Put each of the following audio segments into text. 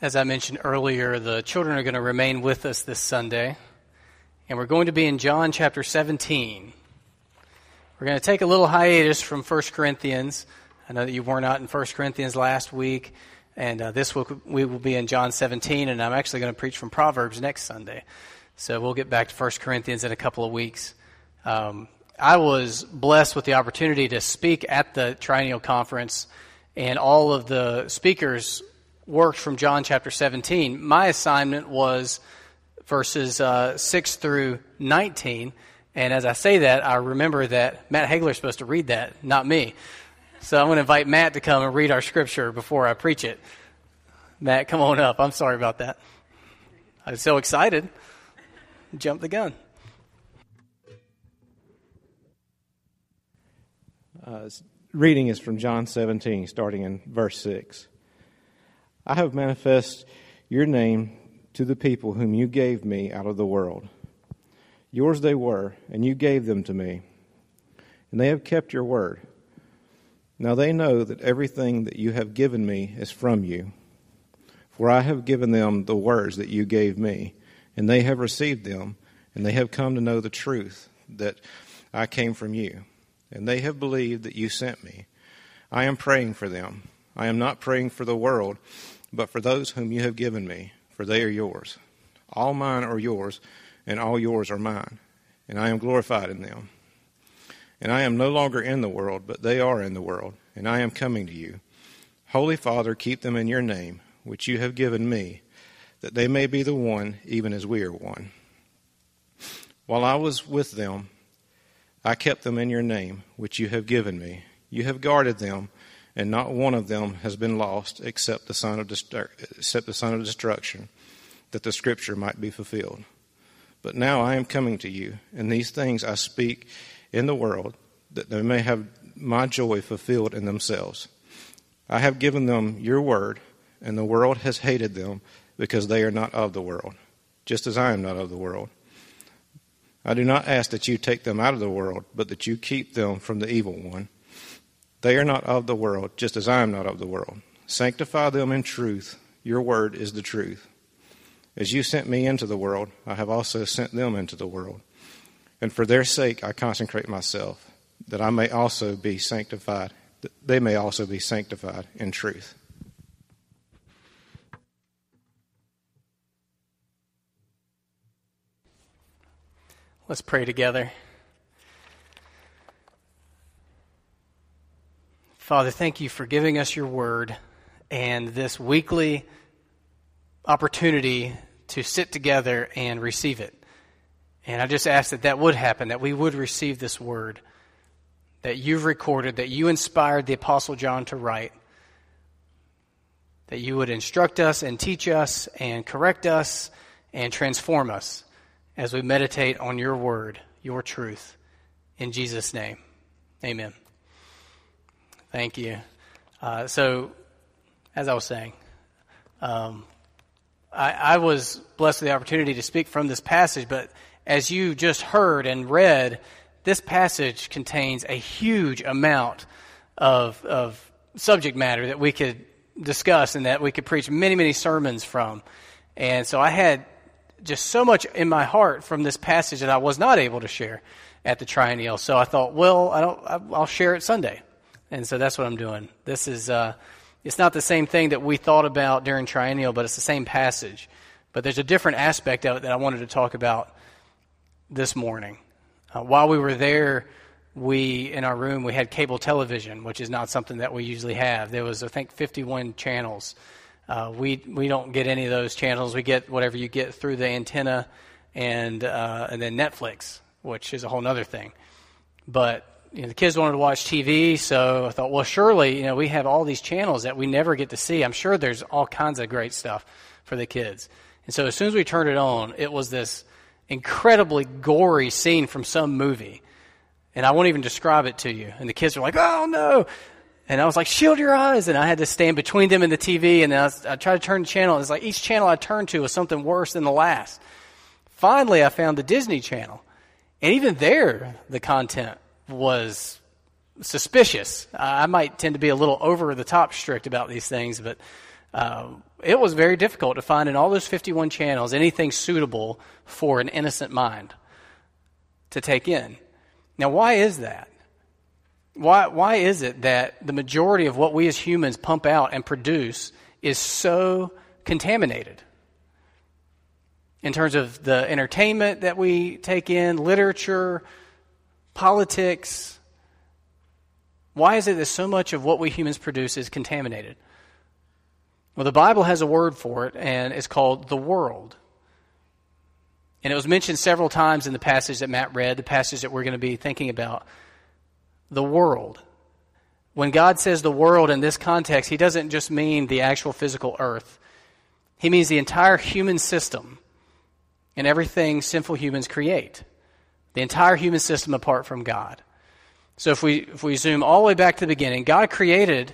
as I mentioned earlier, the children are going to remain with us this Sunday, and we're going to be in John chapter 17. We're going to take a little hiatus from 1 Corinthians. I know that you were not in 1 Corinthians last week, and uh, this week we will be in John 17, and I'm actually going to preach from Proverbs next Sunday. So we'll get back to 1 Corinthians in a couple of weeks. Um, I was blessed with the opportunity to speak at the Triennial Conference, and all of the speakers worked from John chapter 17. My assignment was verses uh, 6 through 19. And as I say that, I remember that Matt Hagler is supposed to read that, not me. So I'm going to invite Matt to come and read our scripture before I preach it. Matt, come on up. I'm sorry about that. I was so excited. Jumped the gun. Uh, reading is from John 17, starting in verse 6. I have manifest your name to the people whom you gave me out of the world. Yours they were, and you gave them to me, and they have kept your word. Now they know that everything that you have given me is from you. For I have given them the words that you gave me, and they have received them, and they have come to know the truth that I came from you, and they have believed that you sent me. I am praying for them. I am not praying for the world but for those whom you have given me, for they are yours. All mine are yours, and all yours are mine, and I am glorified in them. And I am no longer in the world, but they are in the world, and I am coming to you. Holy Father, keep them in your name, which you have given me, that they may be the one, even as we are one. While I was with them, I kept them in your name, which you have given me. You have guarded them and not one of them has been lost except the son of destru- except the of destruction, that the scripture might be fulfilled. But now I am coming to you, and these things I speak in the world, that they may have my joy fulfilled in themselves. I have given them your word, and the world has hated them because they are not of the world, just as I am not of the world. I do not ask that you take them out of the world, but that you keep them from the evil one. They are not of the world, just as I am not of the world. Sanctify them in truth. Your word is the truth. As you sent me into the world, I have also sent them into the world. And for their sake I consecrate myself, that I may also be sanctified, that they may also be sanctified in truth. Let's pray together. Father, thank you for giving us your word and this weekly opportunity to sit together and receive it. And I just ask that that would happen, that we would receive this word that you've recorded, that you inspired the Apostle John to write, that you would instruct us and teach us and correct us and transform us as we meditate on your word, your truth. In Jesus' name, amen. Thank you. Uh, so, as I was saying, um, I, I, was blessed with the opportunity to speak from this passage, but as you just heard and read, this passage contains a huge amount of, of subject matter that we could discuss and that we could preach many, many sermons from. And so I had just so much in my heart from this passage that I was not able to share at the triennial. So I thought, well, I don't, I'll share it Sunday. And so that's what I'm doing. This is, uh, it's not the same thing that we thought about during triennial, but it's the same passage. But there's a different aspect of it that I wanted to talk about this morning. Uh, while we were there, we, in our room, we had cable television, which is not something that we usually have. There was, I think, 51 channels. Uh, we, we don't get any of those channels. We get whatever you get through the antenna and, uh, and then Netflix, which is a whole other thing. But you know, the kids wanted to watch TV, so I thought, well, surely, you know, we have all these channels that we never get to see. I'm sure there's all kinds of great stuff for the kids. And so as soon as we turned it on, it was this incredibly gory scene from some movie. And I won't even describe it to you. And the kids were like, oh no. And I was like, shield your eyes. And I had to stand between them and the TV. And I, was, I tried to turn the channel. It's like each channel I turned to was something worse than the last. Finally, I found the Disney Channel. And even there, the content was suspicious. I might tend to be a little over the top strict about these things, but uh, it was very difficult to find in all those 51 channels anything suitable for an innocent mind to take in. Now, why is that? Why, why is it that the majority of what we as humans pump out and produce is so contaminated? In terms of the entertainment that we take in, literature, politics, why is it that so much of what we humans produce is contaminated? Well, the Bible has a word for it, and it's called the world. And it was mentioned several times in the passage that Matt read, the passage that we're going to be thinking about. The world. When God says the world in this context, He doesn't just mean the actual physical earth, He means the entire human system and everything sinful humans create. The entire human system apart from God. So if we, if we zoom all the way back to the beginning, God created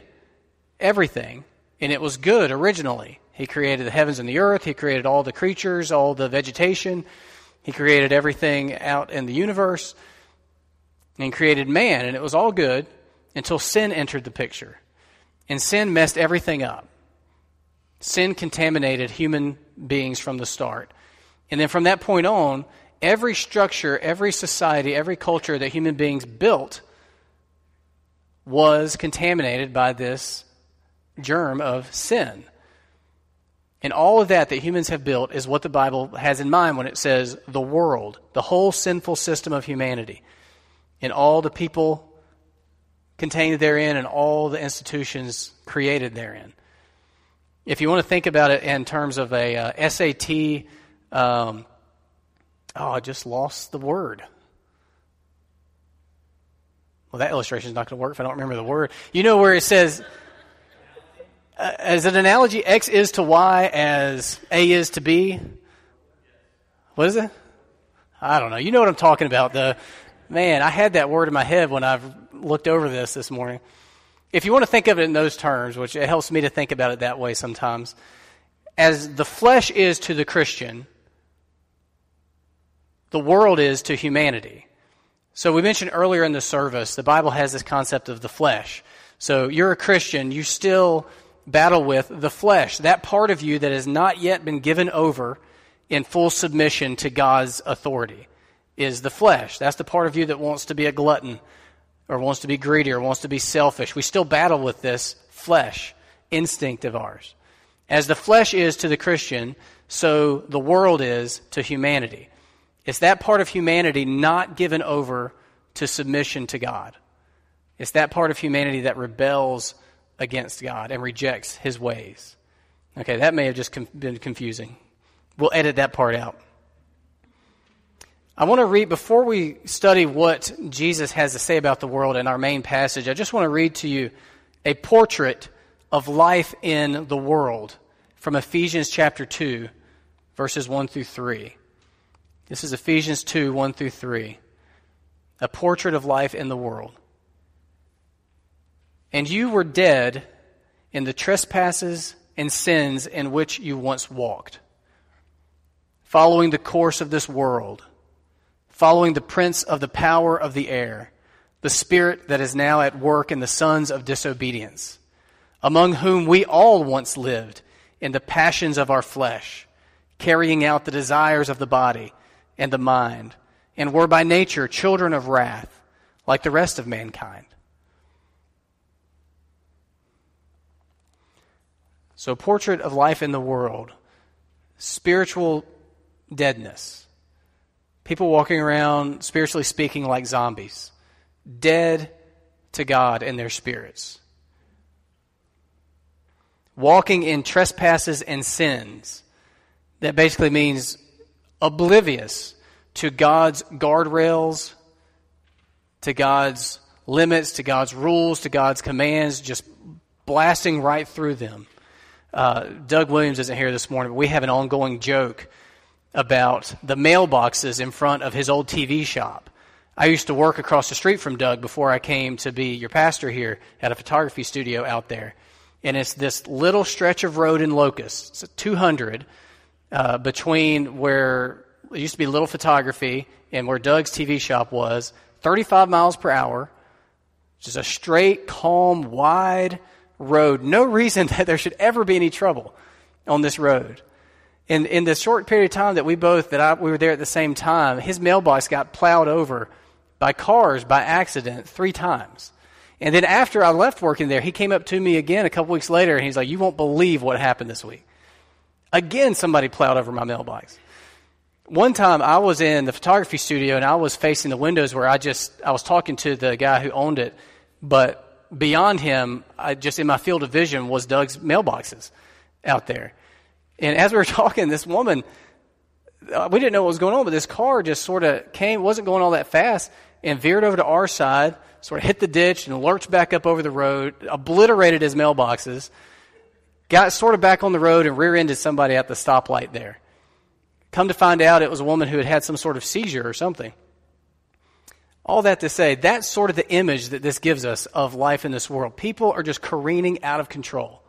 everything, and it was good originally. He created the heavens and the earth. He created all the creatures, all the vegetation. He created everything out in the universe and created man, and it was all good until sin entered the picture. And sin messed everything up. Sin contaminated human beings from the start. And then from that point on, every structure, every society, every culture that human beings built was contaminated by this germ of sin. And all of that that humans have built is what the Bible has in mind when it says the world, the whole sinful system of humanity, and all the people contained therein and all the institutions created therein. If you want to think about it in terms of a uh, SAT, um, oh, I just lost the word. Well, that illustration is not going to work if I don't remember the word. You know where it says uh, as an analogy, X is to Y as A is to B. What is it? I don't know. You know what I'm talking about. The man, I had that word in my head when I've looked over this this morning. If you want to think of it in those terms, which it helps me to think about it that way sometimes, as the flesh is to the Christian, the world is to humanity. So we mentioned earlier in the service, the Bible has this concept of the flesh. So you're a Christian, you still battle with the flesh, that part of you that has not yet been given over in full submission to God's authority is the flesh. That's the part of you that wants to be a glutton or wants to be greedy or wants to be selfish. We still battle with this flesh instinct of ours. As the flesh is to the Christian, so the world is to humanity. It's that part of humanity not given over to submission to God. It's that part of humanity that rebels against God and rejects his ways. Okay, that may have just been confusing. We'll edit that part out. I want to read, before we study what Jesus has to say about the world in our main passage, I just want to read to you a portrait of life in the world from Ephesians chapter 2, verses 1 through 3. This is Ephesians 2, 1 through 3. A portrait of life in the world. And you were dead in the trespasses and sins in which you once walked, following the course of this world, following the prince of the power of the air, the spirit that is now at work in the sons of disobedience, among whom we all once lived in the passions of our flesh, carrying out the desires of the body and the mind, and were by nature children of wrath, like the rest of mankind. So, portrait of life in the world, spiritual deadness. People walking around, spiritually speaking, like zombies, dead to God and their spirits. Walking in trespasses and sins. That basically means oblivious to God's guardrails, to God's limits, to God's rules, to God's commands, just blasting right through them. Uh, Doug Williams isn't here this morning, but we have an ongoing joke about the mailboxes in front of his old TV shop. I used to work across the street from Doug before I came to be your pastor here at a photography studio out there. And it's this little stretch of road in Locust. It's a 200 uh, between where it used to be Little Photography and where Doug's TV shop was, 35 miles per hour. Just a straight, calm, wide road. No reason that there should ever be any trouble. on this road. In, in the short period of time that we both, that I, we were there at the same time, his mailbox got plowed over by cars by accident three times. And then after I left working there, he came up to me again a couple weeks later and he's like, You won't believe what happened this week. Again, somebody plowed over my mailbox. One time I was in the photography studio and I was facing the windows where I just, I was talking to the guy who owned it, but beyond him, I just in my field of vision was Doug's mailboxes out there. And as we were talking, this woman, uh, we didn't know what was going on, but this car just sort of came, wasn't going all that fast, and veered over to our side, sort of hit the ditch and lurched back up over the road, obliterated his mailboxes, got sort of back on the road and rear ended somebody at the stoplight there. Come to find out, it was a woman who had had some sort of seizure or something. All that to say, that's sort of the image that this gives us of life in this world. People are just careening out of control,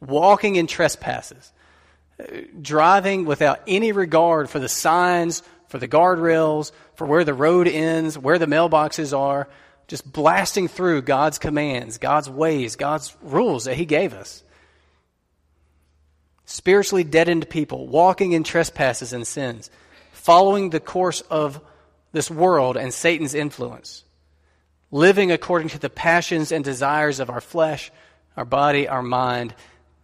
walking in trespasses, driving without any regard for the signs, for the guardrails, for where the road ends, where the mailboxes are, just blasting through God's commands, God's ways, God's rules that He gave us. Spiritually deadened people, walking in trespasses and sins, following the course of this world and Satan's influence, living according to the passions and desires of our flesh, our body, our mind.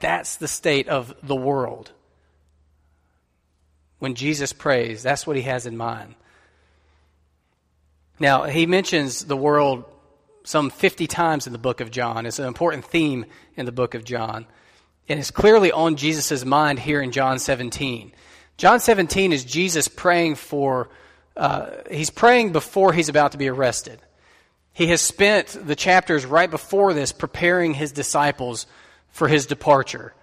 That's the state of the world. When Jesus prays, that's what he has in mind. Now, he mentions the world some 50 times in the book of John. It's an important theme in the book of John. And it's clearly on Jesus' mind here in John 17. John 17 is Jesus praying for uh, he's praying before he's about to be arrested. He has spent the chapters right before this preparing his disciples for his departure,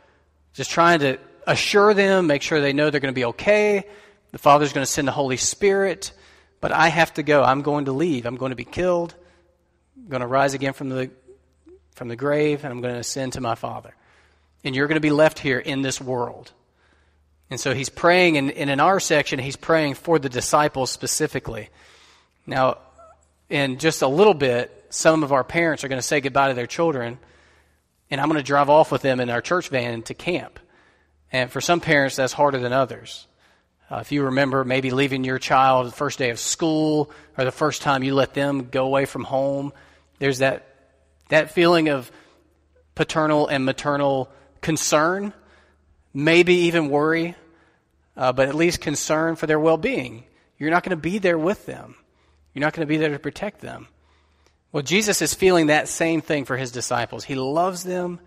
just trying to assure them, make sure they know they're going to be okay. The Father's going to send the Holy Spirit, but I have to go. I'm going to leave. I'm going to be killed. I'm going to rise again from the from the grave, and I'm going to ascend to my Father. And you're going to be left here in this world. And so he's praying, and, and in our section, he's praying for the disciples specifically. Now, in just a little bit, some of our parents are going to say goodbye to their children, and I'm going to drive off with them in our church van to camp. And for some parents, that's harder than others. Uh, if you remember maybe leaving your child the first day of school or the first time you let them go away from home, there's that, that feeling of paternal and maternal concern maybe even worry, uh, but at least concern for their well being. You're not going to be there with them, you're not going to be there to protect them. Well, Jesus is feeling that same thing for his disciples. He loves them.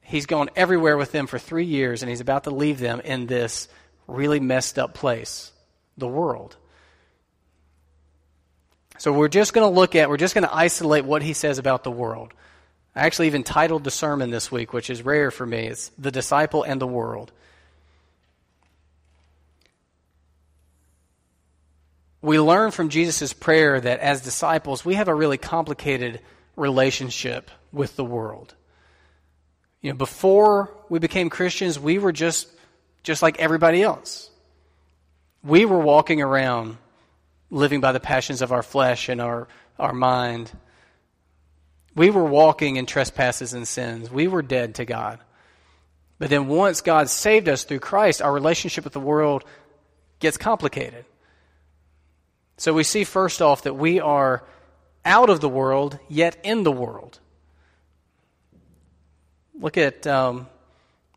He's gone everywhere with them for three years, and he's about to leave them in this really messed up place, the world. So we're just going to look at, we're just going to isolate what he says about the world. I actually even titled the sermon this week, which is rare for me. It's The Disciple and the World. We learn from Jesus' prayer that as disciples, we have a really complicated relationship with the world. You know, before we became Christians, we were just just like everybody else. We were walking around living by the passions of our flesh and our, our mind we were walking in trespasses and sins. We were dead to God. But then once God saved us through Christ, our relationship with the world gets complicated. So we see first off that we are out of the world, yet in the world. Look at um,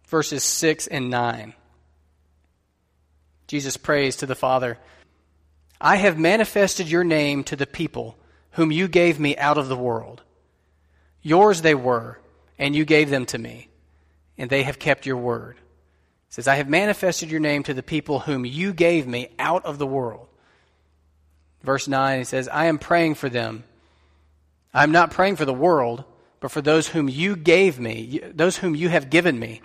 verses 6 and 9. Jesus prays to the Father I have manifested your name to the people whom you gave me out of the world. Yours they were, and you gave them to me, and they have kept your word. It says, I have manifested your name to the people whom you gave me out of the world. Verse 9, he says, I am praying for them. I am not praying for the world, but for those whom you gave me, those whom you have given me,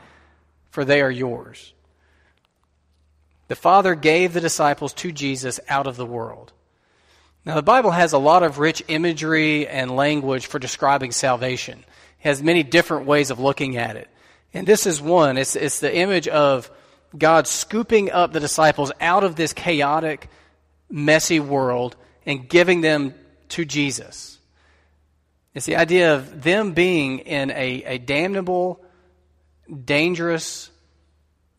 for they are yours. The Father gave the disciples to Jesus out of the world. Now, the Bible has a lot of rich imagery and language for describing salvation. It has many different ways of looking at it. And this is one. It's, it's the image of God scooping up the disciples out of this chaotic, messy world and giving them to Jesus. It's the idea of them being in a, a damnable, dangerous,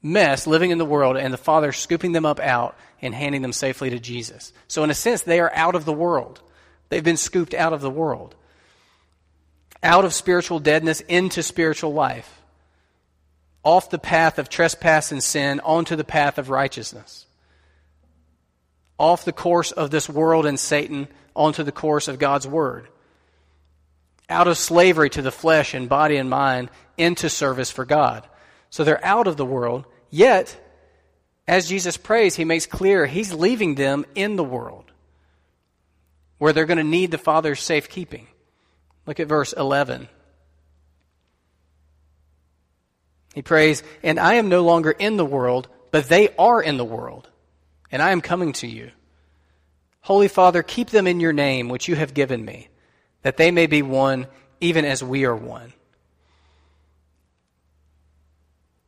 mess living in the world, and the Father scooping them up out and handing them safely to Jesus. So, in a sense, they are out of the world. They've been scooped out of the world, out of spiritual deadness into spiritual life, off the path of trespass and sin onto the path of righteousness, off the course of this world and Satan onto the course of God's Word, out of slavery to the flesh and body and mind into service for God. So they're out of the world, yet, as Jesus prays, he makes clear he's leaving them in the world where they're going to need the Father's safekeeping. Look at verse 11. He prays, And I am no longer in the world, but they are in the world, and I am coming to you. Holy Father, keep them in your name, which you have given me, that they may be one, even as we are one.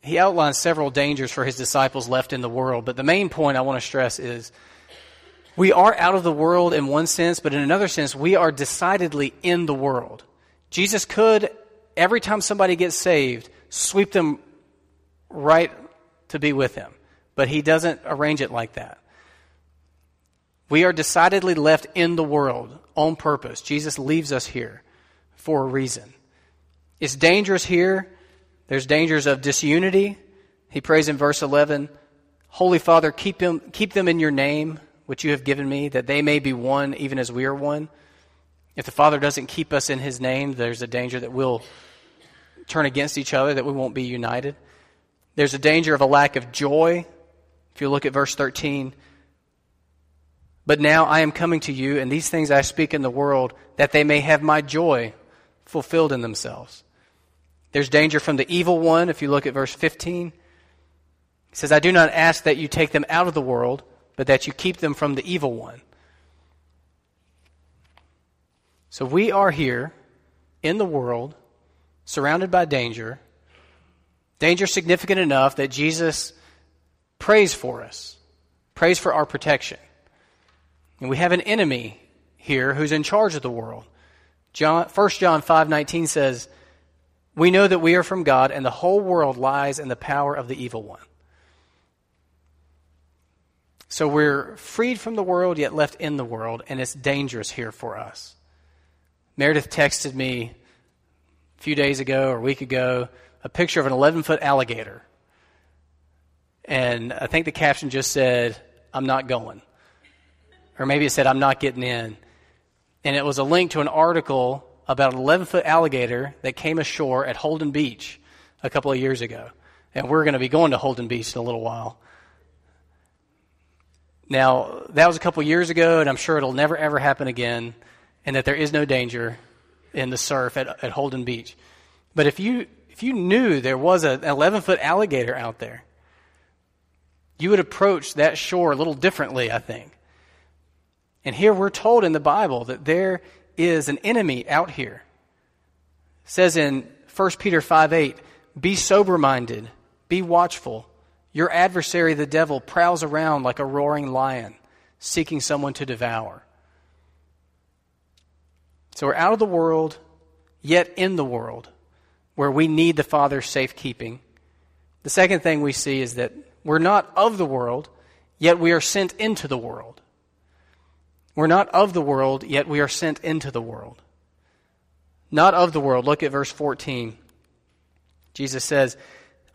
He outlines several dangers for his disciples left in the world, but the main point I want to stress is we are out of the world in one sense, but in another sense, we are decidedly in the world. Jesus could, every time somebody gets saved, sweep them right to be with him, but he doesn't arrange it like that. We are decidedly left in the world on purpose. Jesus leaves us here for a reason. It's dangerous here there's dangers of disunity. He prays in verse 11, Holy Father, keep them, keep them in your name, which you have given me, that they may be one, even as we are one. If the Father doesn't keep us in his name, there's a danger that we'll turn against each other, that we won't be united. There's a danger of a lack of joy. If you look at verse 13, but now I am coming to you, and these things I speak in the world, that they may have my joy fulfilled in themselves. There's danger from the evil one, if you look at verse 15. He says, I do not ask that you take them out of the world, but that you keep them from the evil one. So we are here in the world, surrounded by danger, danger significant enough that Jesus prays for us, prays for our protection. And we have an enemy here who's in charge of the world. John, 1 John 5:19 says, we know that we are from God, and the whole world lies in the power of the evil one. So we're freed from the world, yet left in the world, and it's dangerous here for us. Meredith texted me a few days ago or a week ago a picture of an 11 foot alligator. And I think the caption just said, I'm not going. Or maybe it said, I'm not getting in. And it was a link to an article about an 11 foot alligator that came ashore at Holden Beach a couple of years ago. And we're going to be going to Holden Beach in a little while. Now, that was a couple of years ago, and I'm sure it'll never ever happen again, and that there is no danger in the surf at, at Holden Beach. But if you, if you knew there was an 11 foot alligator out there, you would approach that shore a little differently, I think. And here we're told in the Bible that there is an enemy out here. It says in 1 Peter 5 8, be sober minded, be watchful. Your adversary, the devil, prowls around like a roaring lion, seeking someone to devour. So we're out of the world, yet in the world, where we need the Father's safekeeping. The second thing we see is that we're not of the world, yet we are sent into the world. We're not of the world, yet we are sent into the world. Not of the world. Look at verse 14. Jesus says,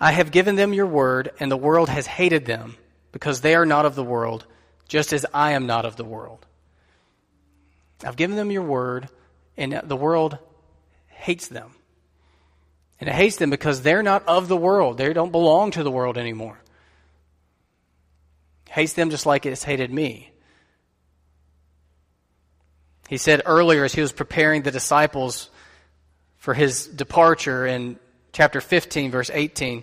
I have given them your word, and the world has hated them, because they are not of the world, just as I am not of the world. I've given them your word, and the world hates them. And it hates them because they're not of the world. They don't belong to the world anymore. Hates them just like it's hated me. He said earlier as he was preparing the disciples for his departure in chapter 15, verse 18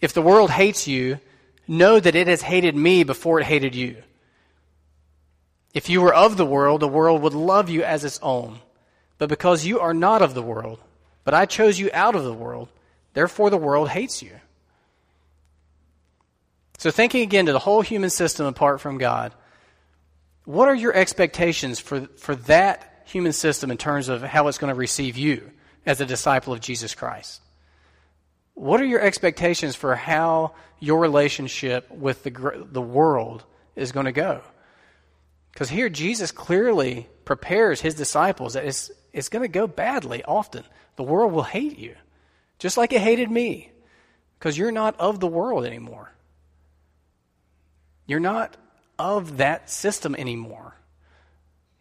If the world hates you, know that it has hated me before it hated you. If you were of the world, the world would love you as its own. But because you are not of the world, but I chose you out of the world, therefore the world hates you. So, thinking again to the whole human system apart from God, what are your expectations for, for that human system in terms of how it's going to receive you as a disciple of Jesus Christ? what are your expectations for how your relationship with the, the world is going to go? Because here Jesus clearly prepares his disciples that it's, it's going to go badly often. The world will hate you, just like it hated me, because you're not of the world anymore. You're not of that system anymore.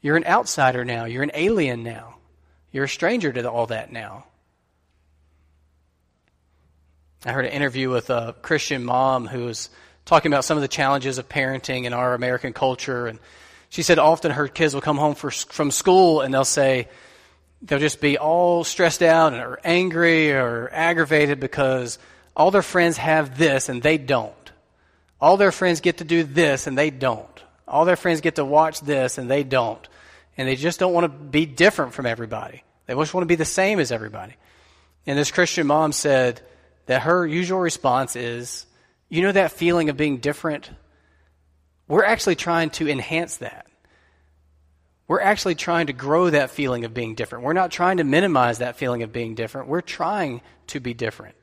You're an outsider now. You're an alien now. You're a stranger to all that now. I heard an interview with a Christian mom who was talking about some of the challenges of parenting in our American culture. And she said often her kids will come home for, from school and they'll say, they'll just be all stressed out or angry or aggravated because all their friends have this and they don't. All their friends get to do this and they don't. All their friends get to watch this and they don't. And they just don't want to be different from everybody. They just want to be the same as everybody. And this Christian mom said that her usual response is, you know that feeling of being different? We're actually trying to enhance that. We're actually trying to grow that feeling of being different. We're not trying to minimize that feeling of being different. We're trying to be different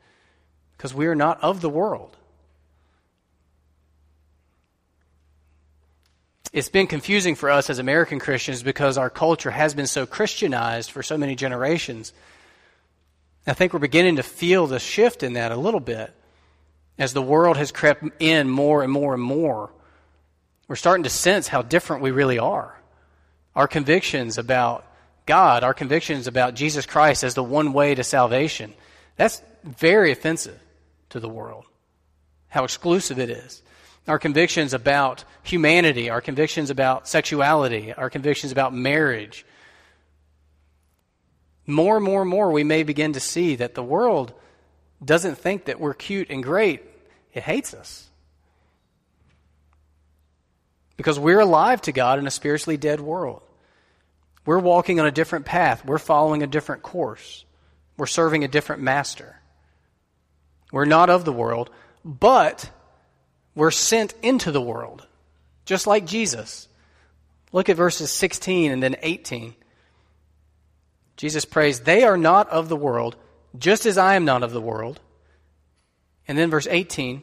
because we are not of the world. It's been confusing for us as American Christians because our culture has been so Christianized for so many generations. I think we're beginning to feel the shift in that a little bit as the world has crept in more and more and more. We're starting to sense how different we really are. Our convictions about God, our convictions about Jesus Christ as the one way to salvation, that's very offensive to the world. How exclusive it is our convictions about humanity, our convictions about sexuality, our convictions about marriage. More and more and more, we may begin to see that the world doesn't think that we're cute and great, it hates us. Because we're alive to God in a spiritually dead world. We're walking on a different path. We're following a different course. We're serving a different master. We're not of the world, but were sent into the world, just like Jesus. Look at verses 16 and then 18. Jesus prays, They are not of the world, just as I am not of the world. And then verse 18,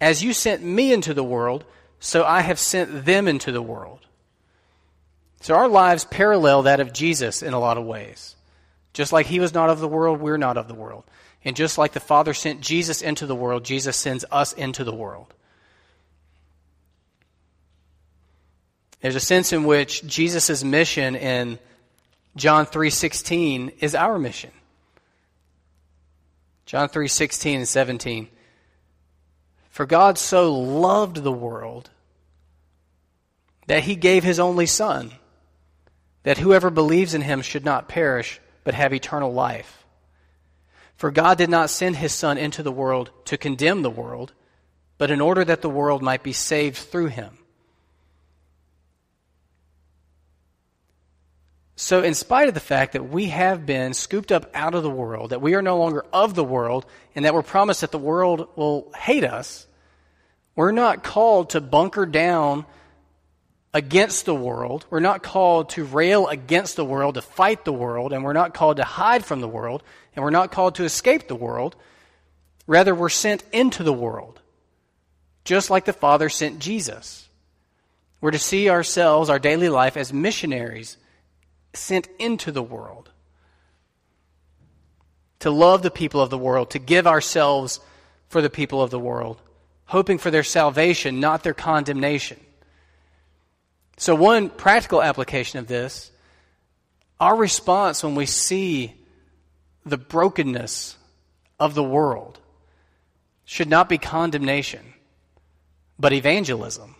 As you sent me into the world, so I have sent them into the world. So our lives parallel that of Jesus in a lot of ways. Just like he was not of the world, we're not of the world. And just like the Father sent Jesus into the world, Jesus sends us into the world. There's a sense in which Jesus' mission in John 3:16 is our mission. John 3:16 and 17. For God so loved the world that he gave his only son that whoever believes in him should not perish but have eternal life. For God did not send his son into the world to condemn the world, but in order that the world might be saved through him. So, in spite of the fact that we have been scooped up out of the world, that we are no longer of the world, and that we're promised that the world will hate us, we're not called to bunker down against the world. We're not called to rail against the world, to fight the world, and we're not called to hide from the world, and we're not called to escape the world. Rather, we're sent into the world, just like the Father sent Jesus. We're to see ourselves, our daily life, as missionaries sent into the world to love the people of the world, to give ourselves for the people of the world, hoping for their salvation, not their condemnation. So, one practical application of this our response when we see the brokenness of the world should not be condemnation, but evangelism.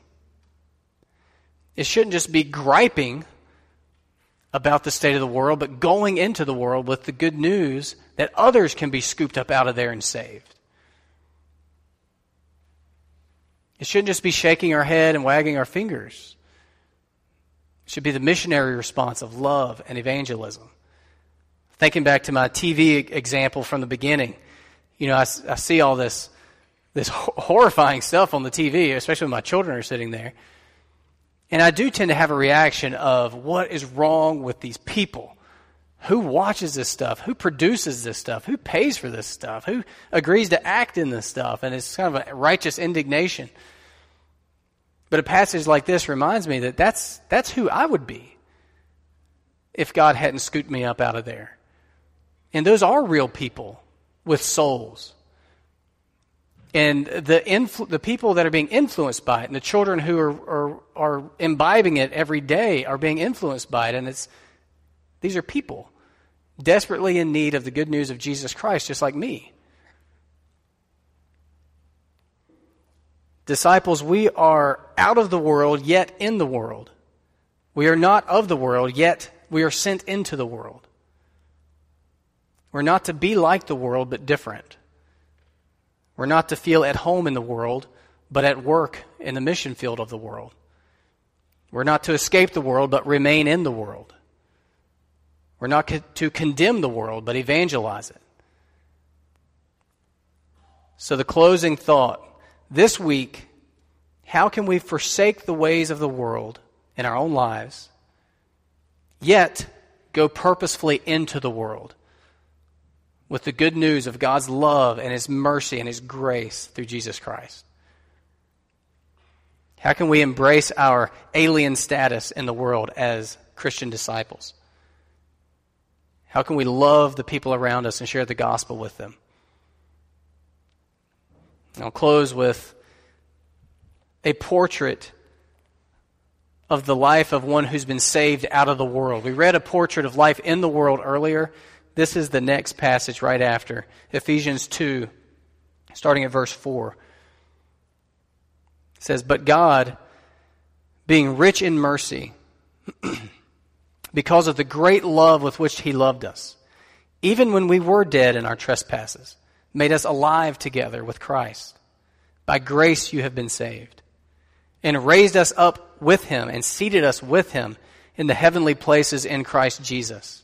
It shouldn't just be griping about the state of the world, but going into the world with the good news that others can be scooped up out of there and saved. It shouldn't just be shaking our head and wagging our fingers. It should be the missionary response of love and evangelism. Thinking back to my TV example from the beginning, you know, I, I see all this, this horrifying stuff on the TV, especially when my children are sitting there. And I do tend to have a reaction of what is wrong with these people Who watches this stuff? Who produces this stuff? Who pays for this stuff? Who agrees to act in this stuff? And it's kind of a righteous indignation. But a passage like this reminds me that that's, that's who I would be if God hadn't scooped me up out of there. And those are real people with souls. And the, influ- the people that are being influenced by it, and the children who are, are, are imbibing it every day, are being influenced by it. And it's, these are people desperately in need of the good news of Jesus Christ, just like me. Disciples, we are out of the world, yet in the world. We are not of the world, yet we are sent into the world. We're not to be like the world, but different. We're not to feel at home in the world, but at work in the mission field of the world. We're not to escape the world, but remain in the world. We're not to condemn the world, but evangelize it. So, the closing thought this week, how can we forsake the ways of the world in our own lives, yet go purposefully into the world with the good news of God's love and His mercy and His grace through Jesus Christ? How can we embrace our alien status in the world as Christian disciples? How can we love the people around us and share the gospel with them? I'll close with a portrait of the life of one who's been saved out of the world. We read a portrait of life in the world earlier. This is the next passage right after Ephesians 2, starting at verse 4. It says, But God, being rich in mercy, because of the great love with which He loved us, even when we were dead in our trespasses, made us alive together with Christ. By grace you have been saved, and raised us up with him and seated us with him in the heavenly places in Christ Jesus,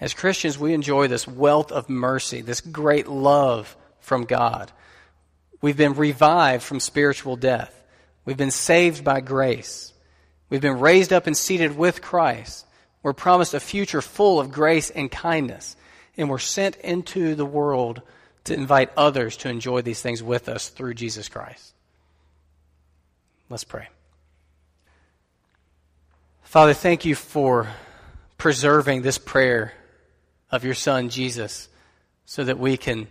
As Christians, we enjoy this wealth of mercy, this great love from God. We've been revived from spiritual death. We've been saved by grace. We've been raised up and seated with Christ. We're promised a future full of grace and kindness and we're sent into the world to invite others to enjoy these things with us through Jesus Christ. Let's pray. Father, thank you for preserving this prayer of your Son, Jesus, so that we can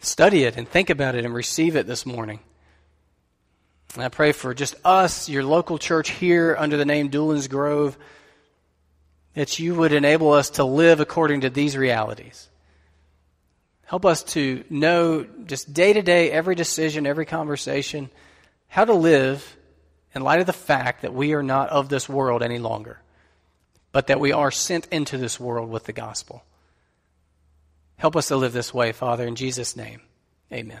study it and think about it and receive it this morning. And I pray for just us, your local church here under the name Doolin's Grove that you would enable us to live according to these realities. Help us to know just day to day, every decision, every conversation, how to live in light of the fact that we are not of this world any longer, but that we are sent into this world with the gospel. Help us to live this way, Father, in Jesus' name. Amen.